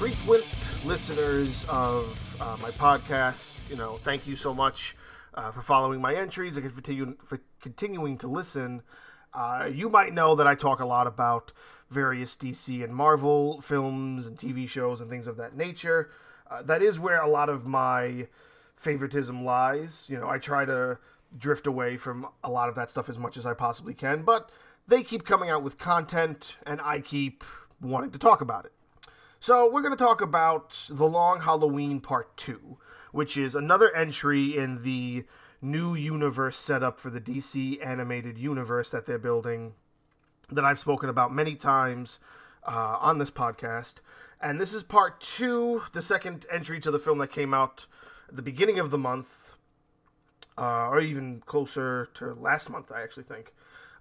frequent listeners of uh, my podcast, you know, thank you so much uh, for following my entries and continue, for continuing to listen. Uh, you might know that I talk a lot about various DC and Marvel films and TV shows and things of that nature. Uh, that is where a lot of my favoritism lies. You know, I try to drift away from a lot of that stuff as much as I possibly can, but they keep coming out with content and I keep wanting to talk about it. So, we're going to talk about The Long Halloween Part 2, which is another entry in the new universe setup for the DC animated universe that they're building that I've spoken about many times uh, on this podcast. And this is part two, the second entry to the film that came out at the beginning of the month, uh, or even closer to last month, I actually think.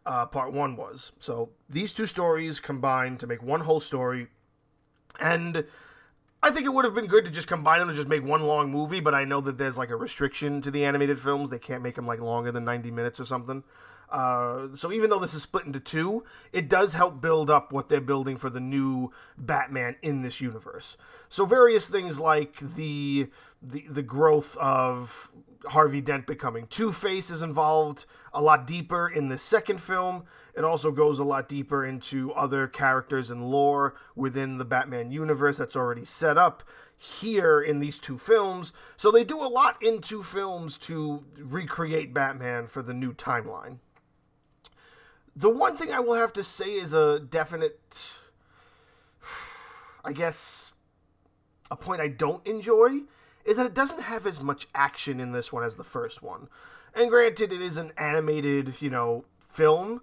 Uh, part one was. So these two stories combined to make one whole story and I think it would have been good to just combine them and just make one long movie, but I know that there's like a restriction to the animated films. They can't make them like longer than 90 minutes or something. Uh, so even though this is split into two, it does help build up what they're building for the new Batman in this universe. So various things like the the the growth of Harvey Dent becoming Two Face is involved a lot deeper in the second film. It also goes a lot deeper into other characters and lore within the Batman universe that's already set up here in these two films. So they do a lot in two films to recreate Batman for the new timeline. The one thing I will have to say is a definite, I guess, a point I don't enjoy is that it doesn't have as much action in this one as the first one. And granted, it is an animated, you know, film.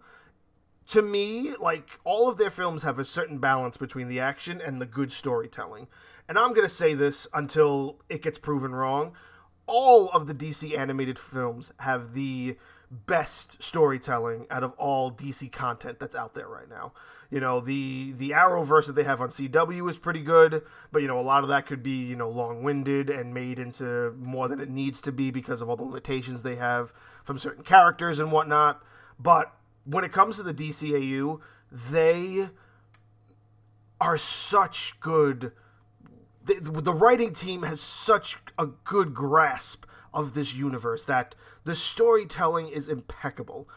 To me, like, all of their films have a certain balance between the action and the good storytelling. And I'm going to say this until it gets proven wrong. All of the DC animated films have the best storytelling out of all DC content that's out there right now. You know, the the Arrowverse that they have on CW is pretty good, but you know, a lot of that could be, you know, long-winded and made into more than it needs to be because of all the limitations they have from certain characters and whatnot. But when it comes to the DCAU, they are such good the, the writing team has such a good grasp of this universe that the storytelling is impeccable.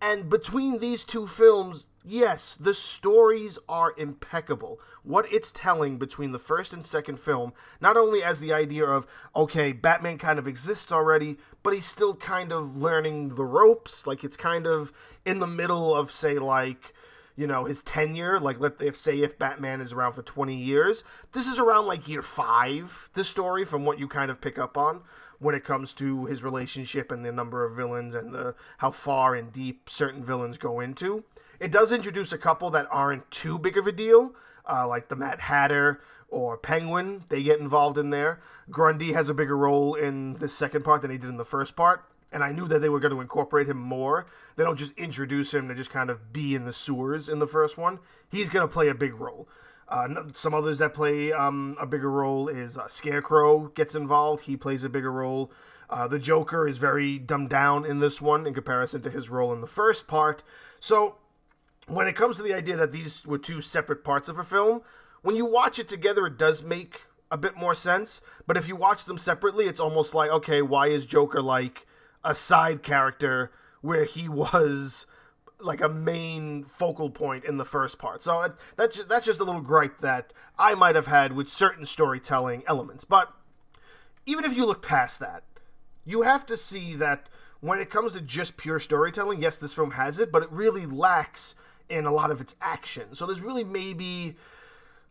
And between these two films, yes, the stories are impeccable. What it's telling between the first and second film, not only as the idea of, okay, Batman kind of exists already, but he's still kind of learning the ropes. Like, it's kind of in the middle of, say, like, you know his tenure like let if say if batman is around for 20 years this is around like year five the story from what you kind of pick up on when it comes to his relationship and the number of villains and the how far and deep certain villains go into. It does introduce a couple that aren't too big of a deal, uh, like the Mad Hatter or Penguin. They get involved in there. Grundy has a bigger role in the second part than he did in the first part. And I knew that they were going to incorporate him more. They don't just introduce him to just kind of be in the sewers in the first one. He's going to play a big role. Uh, some others that play um, a bigger role is uh, Scarecrow gets involved. He plays a bigger role. Uh, the Joker is very dumbed down in this one in comparison to his role in the first part. So, when it comes to the idea that these were two separate parts of a film, when you watch it together, it does make a bit more sense. But if you watch them separately, it's almost like, okay, why is Joker like a side character where he was like a main focal point in the first part. So that's that's just a little gripe that I might have had with certain storytelling elements. But even if you look past that, you have to see that when it comes to just pure storytelling, yes, this film has it, but it really lacks in a lot of its action. So there's really maybe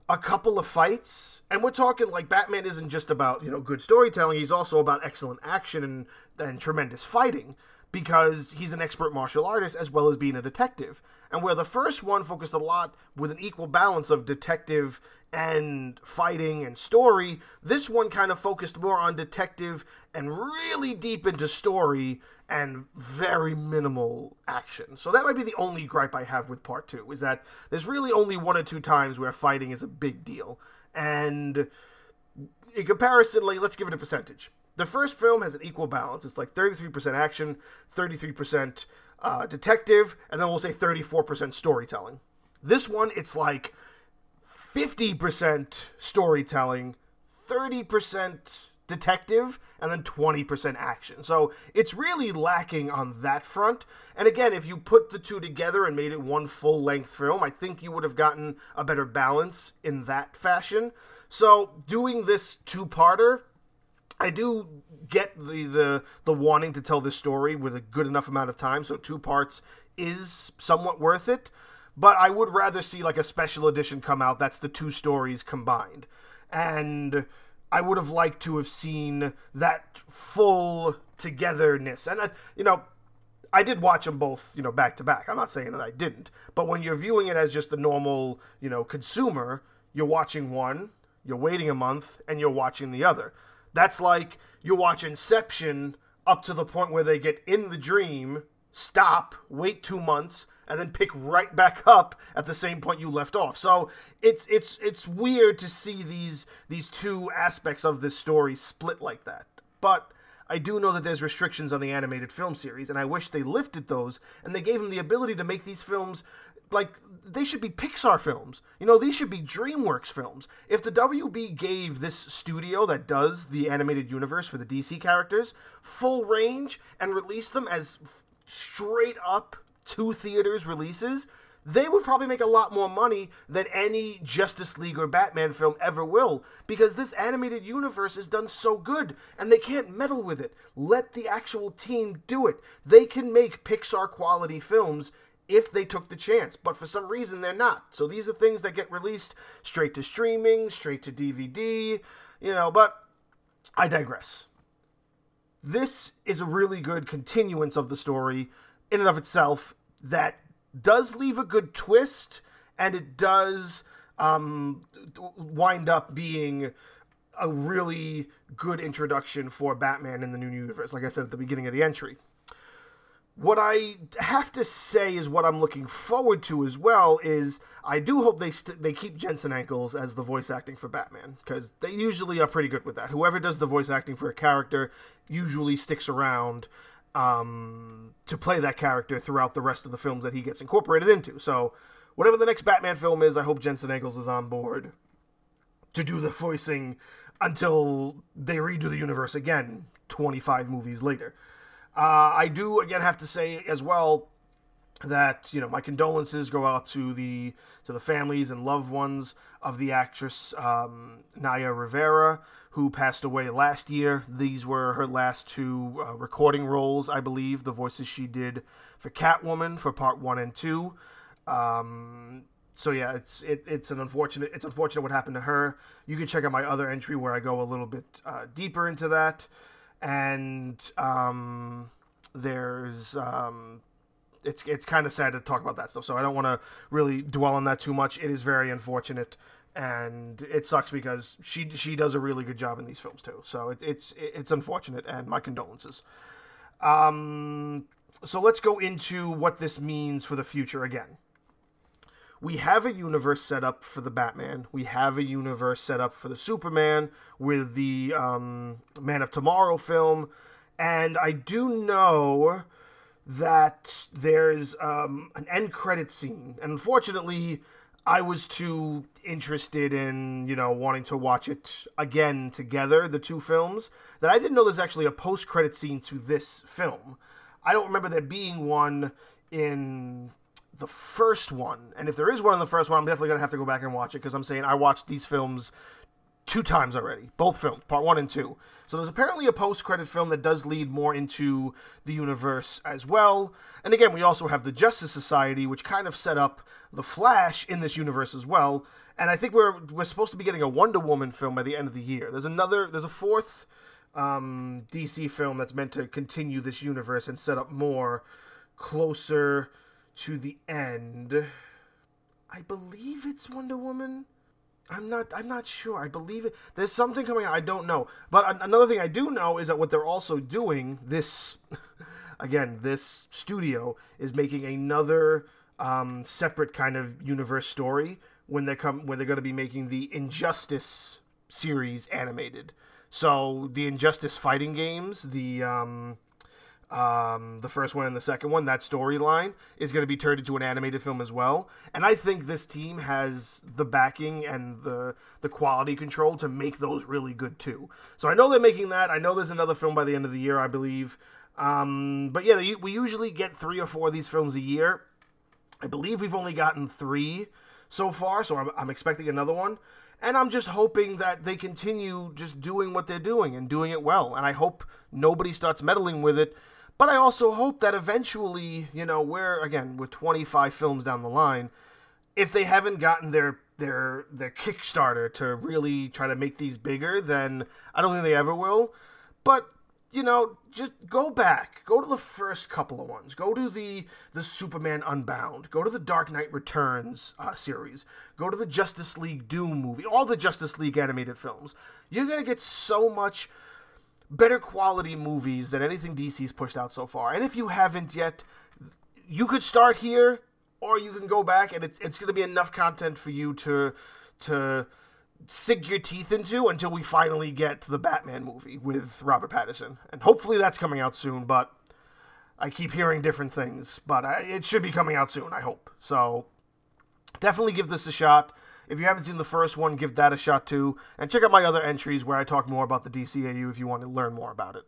a couple of fights, and we're talking like Batman isn't just about you know good storytelling; he's also about excellent action and and tremendous fighting because he's an expert martial artist as well as being a detective. And where the first one focused a lot with an equal balance of detective and fighting and story, this one kind of focused more on detective and really deep into story and very minimal action. So that might be the only gripe I have with part two, is that there's really only one or two times where fighting is a big deal. And in comparison, like, let's give it a percentage the first film has an equal balance. It's like 33% action, 33% uh, detective, and then we'll say 34% storytelling. This one, it's like 50% storytelling, 30% detective, and then 20% action. So it's really lacking on that front. And again, if you put the two together and made it one full length film, I think you would have gotten a better balance in that fashion. So doing this two parter, I do get the, the the wanting to tell this story with a good enough amount of time, so two parts is somewhat worth it. But I would rather see like a special edition come out that's the two stories combined. And I would have liked to have seen that full togetherness. And, I, you know, I did watch them both, you know, back to back. I'm not saying that I didn't. But when you're viewing it as just the normal, you know, consumer, you're watching one, you're waiting a month, and you're watching the other. That's like you watch Inception up to the point where they get in the dream, stop, wait two months, and then pick right back up at the same point you left off. So it's it's it's weird to see these these two aspects of this story split like that. But I do know that there's restrictions on the animated film series, and I wish they lifted those and they gave them the ability to make these films like they should be Pixar films. You know, these should be DreamWorks films. If the WB gave this studio that does the animated universe for the DC characters full range and released them as straight up two theaters releases, they would probably make a lot more money than any Justice League or Batman film ever will because this animated universe is done so good and they can't meddle with it. Let the actual team do it. They can make Pixar quality films if they took the chance, but for some reason they're not. So these are things that get released straight to streaming, straight to DVD, you know, but I digress. This is a really good continuance of the story in and of itself that does leave a good twist, and it does um, wind up being a really good introduction for Batman in the new universe, like I said at the beginning of the entry. What I have to say is what I'm looking forward to as well is I do hope they st- they keep Jensen Ackles as the voice acting for Batman because they usually are pretty good with that. Whoever does the voice acting for a character usually sticks around um, to play that character throughout the rest of the films that he gets incorporated into. So, whatever the next Batman film is, I hope Jensen Ackles is on board to do the voicing until they redo the universe again 25 movies later. Uh, I do again have to say as well that you know my condolences go out to the to the families and loved ones of the actress um, Naya Rivera who passed away last year. These were her last two uh, recording roles, I believe. The voices she did for Catwoman for part one and two. Um, so yeah, it's it, it's an unfortunate it's unfortunate what happened to her. You can check out my other entry where I go a little bit uh, deeper into that, and um, there's um, it's it's kind of sad to talk about that stuff. So I don't want to really dwell on that too much. It is very unfortunate and it sucks because she she does a really good job in these films too. So it, it's it's unfortunate, and my condolences. Um, so let's go into what this means for the future again. We have a universe set up for the Batman. We have a universe set up for the Superman with the um, Man of Tomorrow film, and I do know that there's um, an end credit scene, and unfortunately I was too interested in, you know, wanting to watch it again together, the two films, that I didn't know there's actually a post credit scene to this film. I don't remember there being one in the first one. And if there is one in the first one, I'm definitely going to have to go back and watch it because I'm saying I watched these films two times already, both films, part one and two. So there's apparently a post-credit film that does lead more into the universe as well. And again, we also have the Justice Society, which kind of set up the Flash in this universe as well. And I think we're we're supposed to be getting a Wonder Woman film by the end of the year. There's another, there's a fourth um, DC film that's meant to continue this universe and set up more closer to the end. I believe it's Wonder Woman. I'm not. I'm not sure. I believe it. There's something coming out. I don't know. But another thing I do know is that what they're also doing. This, again, this studio is making another um, separate kind of universe story when they come. When they're going to be making the Injustice series animated. So the Injustice fighting games, the um, um, the first one and the second one, that storyline is going to be turned into an animated film as well. And I think this team has the backing and the the quality control to make those really good too. So I know they're making that. I know there's another film by the end of the year, I believe. Um, but yeah, they, we usually get three or four of these films a year. I believe we've only gotten three so far, so I'm, I'm expecting another one. And I'm just hoping that they continue just doing what they're doing and doing it well. And I hope nobody starts meddling with it but I also hope that eventually, you know, we're again with 25 films down the line, if they haven't gotten their their their Kickstarter to really try to make these bigger, then I don't think they ever will. But you know, just go back, go to the first couple of ones, go to the the Superman Unbound, go to the Dark Knight Returns uh, series, go to the Justice League Doom movie, all the Justice League animated films. You're gonna get so much better quality movies than anything DC's pushed out so far. And if you haven't yet, you could start here, or you can go back, and it, it's going to be enough content for you to to sink your teeth into until we finally get the Batman movie with Robert Pattinson. And hopefully that's coming out soon, but I keep hearing different things. But I, it should be coming out soon, I hope. So definitely give this a shot. If you haven't seen the first one, give that a shot too. And check out my other entries where I talk more about the DCAU if you want to learn more about it.